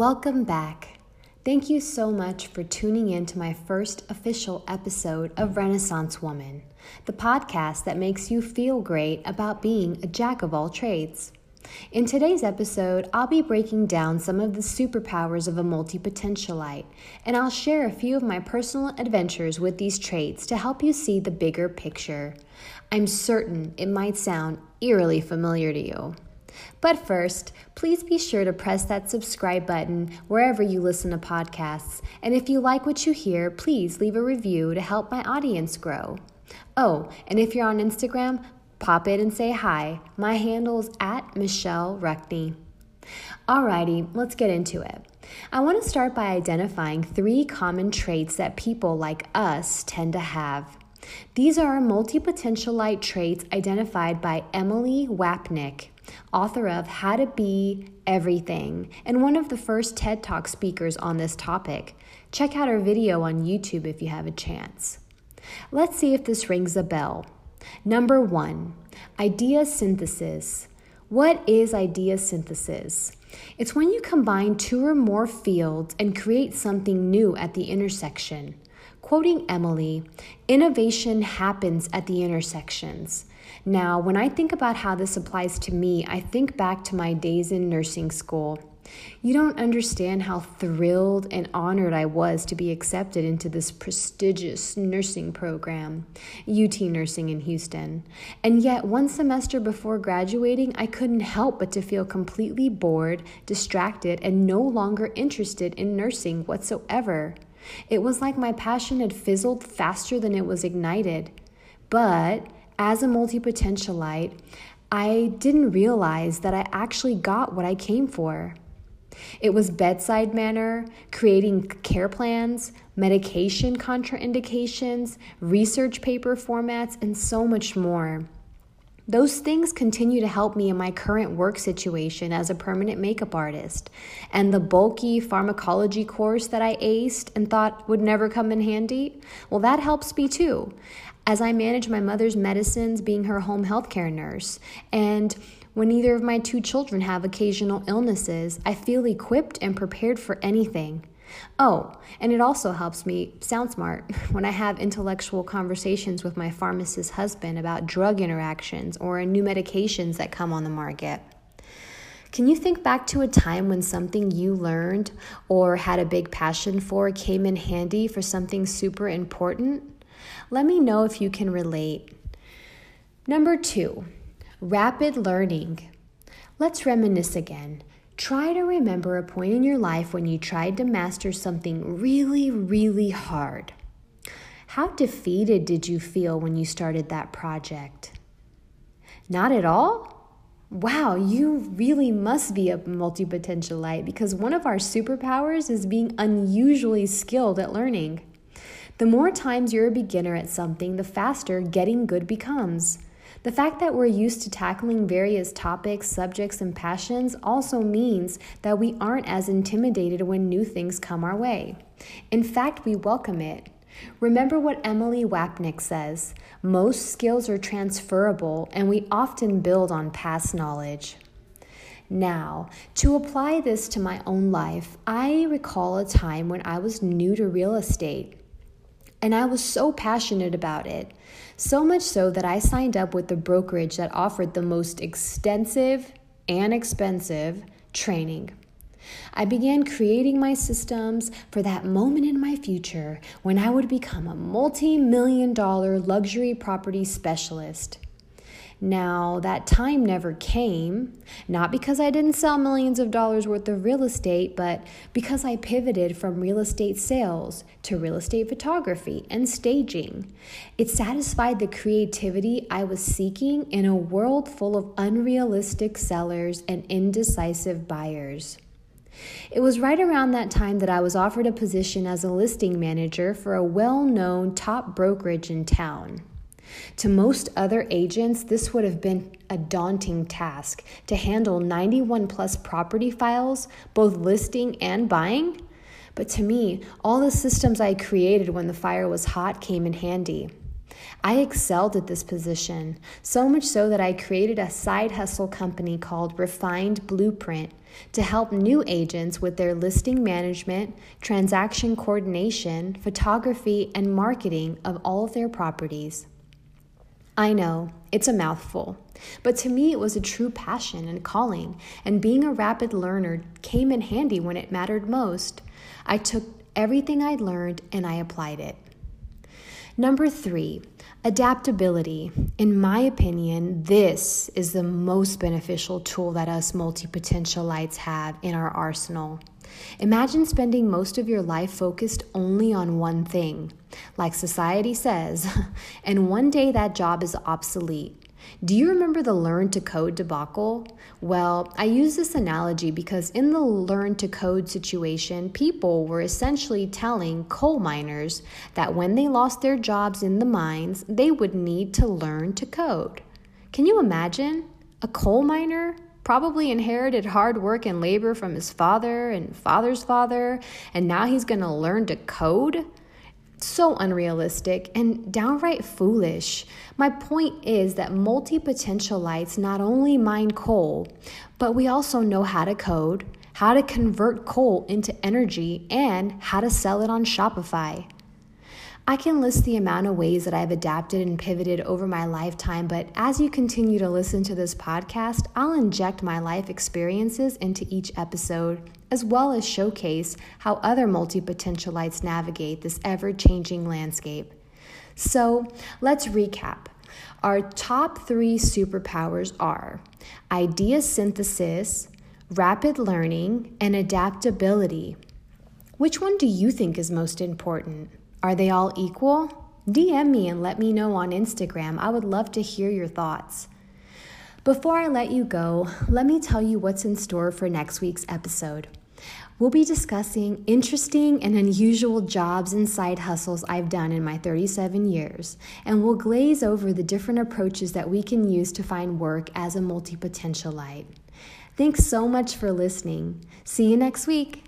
Welcome back. Thank you so much for tuning in to my first official episode of Renaissance Woman, the podcast that makes you feel great about being a jack of all trades. In today's episode, I'll be breaking down some of the superpowers of a multi potentialite, and I'll share a few of my personal adventures with these traits to help you see the bigger picture. I'm certain it might sound eerily familiar to you. But first, please be sure to press that subscribe button wherever you listen to podcasts. And if you like what you hear, please leave a review to help my audience grow. Oh, and if you're on Instagram, pop in and say hi. My handle is at Michelle Ruckney. Alrighty, let's get into it. I want to start by identifying three common traits that people like us tend to have. These are multi potentialite traits identified by Emily Wapnick author of How to Be Everything, and one of the first TED Talk speakers on this topic. Check out her video on YouTube if you have a chance. Let's see if this rings a bell. Number one, idea synthesis. What is idea synthesis? It's when you combine two or more fields and create something new at the intersection. Quoting Emily, innovation happens at the intersections. Now, when I think about how this applies to me, I think back to my days in nursing school. You don't understand how thrilled and honored I was to be accepted into this prestigious nursing program, UT Nursing in Houston. And yet, one semester before graduating, I couldn't help but to feel completely bored, distracted, and no longer interested in nursing whatsoever. It was like my passion had fizzled faster than it was ignited. But as a multi potentialite, I didn't realize that I actually got what I came for. It was bedside manner, creating care plans, medication contraindications, research paper formats, and so much more. Those things continue to help me in my current work situation as a permanent makeup artist. And the bulky pharmacology course that I aced and thought would never come in handy, well, that helps me too as I manage my mother's medicines, being her home healthcare nurse. And when either of my two children have occasional illnesses, I feel equipped and prepared for anything. Oh, and it also helps me sound smart when I have intellectual conversations with my pharmacist husband about drug interactions or new medications that come on the market. Can you think back to a time when something you learned or had a big passion for came in handy for something super important? Let me know if you can relate. Number two, rapid learning. Let's reminisce again. Try to remember a point in your life when you tried to master something really, really hard. How defeated did you feel when you started that project? Not at all? Wow, you really must be a multi potentialite because one of our superpowers is being unusually skilled at learning. The more times you're a beginner at something, the faster getting good becomes. The fact that we're used to tackling various topics, subjects, and passions also means that we aren't as intimidated when new things come our way. In fact, we welcome it. Remember what Emily Wapnick says most skills are transferable, and we often build on past knowledge. Now, to apply this to my own life, I recall a time when I was new to real estate. And I was so passionate about it, so much so that I signed up with the brokerage that offered the most extensive and expensive training. I began creating my systems for that moment in my future when I would become a multi million dollar luxury property specialist. Now, that time never came, not because I didn't sell millions of dollars worth of real estate, but because I pivoted from real estate sales to real estate photography and staging. It satisfied the creativity I was seeking in a world full of unrealistic sellers and indecisive buyers. It was right around that time that I was offered a position as a listing manager for a well known top brokerage in town. To most other agents, this would have been a daunting task to handle 91 plus property files, both listing and buying. But to me, all the systems I created when the fire was hot came in handy. I excelled at this position, so much so that I created a side hustle company called Refined Blueprint to help new agents with their listing management, transaction coordination, photography, and marketing of all of their properties. I know, it's a mouthful, but to me it was a true passion and calling, and being a rapid learner came in handy when it mattered most. I took everything I'd learned and I applied it. Number three, adaptability. In my opinion, this is the most beneficial tool that us multi potentialites have in our arsenal. Imagine spending most of your life focused only on one thing, like society says, and one day that job is obsolete. Do you remember the learn to code debacle? Well, I use this analogy because in the learn to code situation, people were essentially telling coal miners that when they lost their jobs in the mines, they would need to learn to code. Can you imagine? A coal miner probably inherited hard work and labor from his father and father's father, and now he's going to learn to code? So unrealistic and downright foolish. My point is that multi potentialites not only mine coal, but we also know how to code, how to convert coal into energy, and how to sell it on Shopify. I can list the amount of ways that I've adapted and pivoted over my lifetime, but as you continue to listen to this podcast, I'll inject my life experiences into each episode, as well as showcase how other multi potentialites navigate this ever changing landscape. So let's recap. Our top three superpowers are idea synthesis, rapid learning, and adaptability. Which one do you think is most important? Are they all equal? DM me and let me know on Instagram. I would love to hear your thoughts. Before I let you go, let me tell you what's in store for next week's episode. We'll be discussing interesting and unusual jobs and side hustles I've done in my 37 years, and we'll glaze over the different approaches that we can use to find work as a multi potentialite. Thanks so much for listening. See you next week.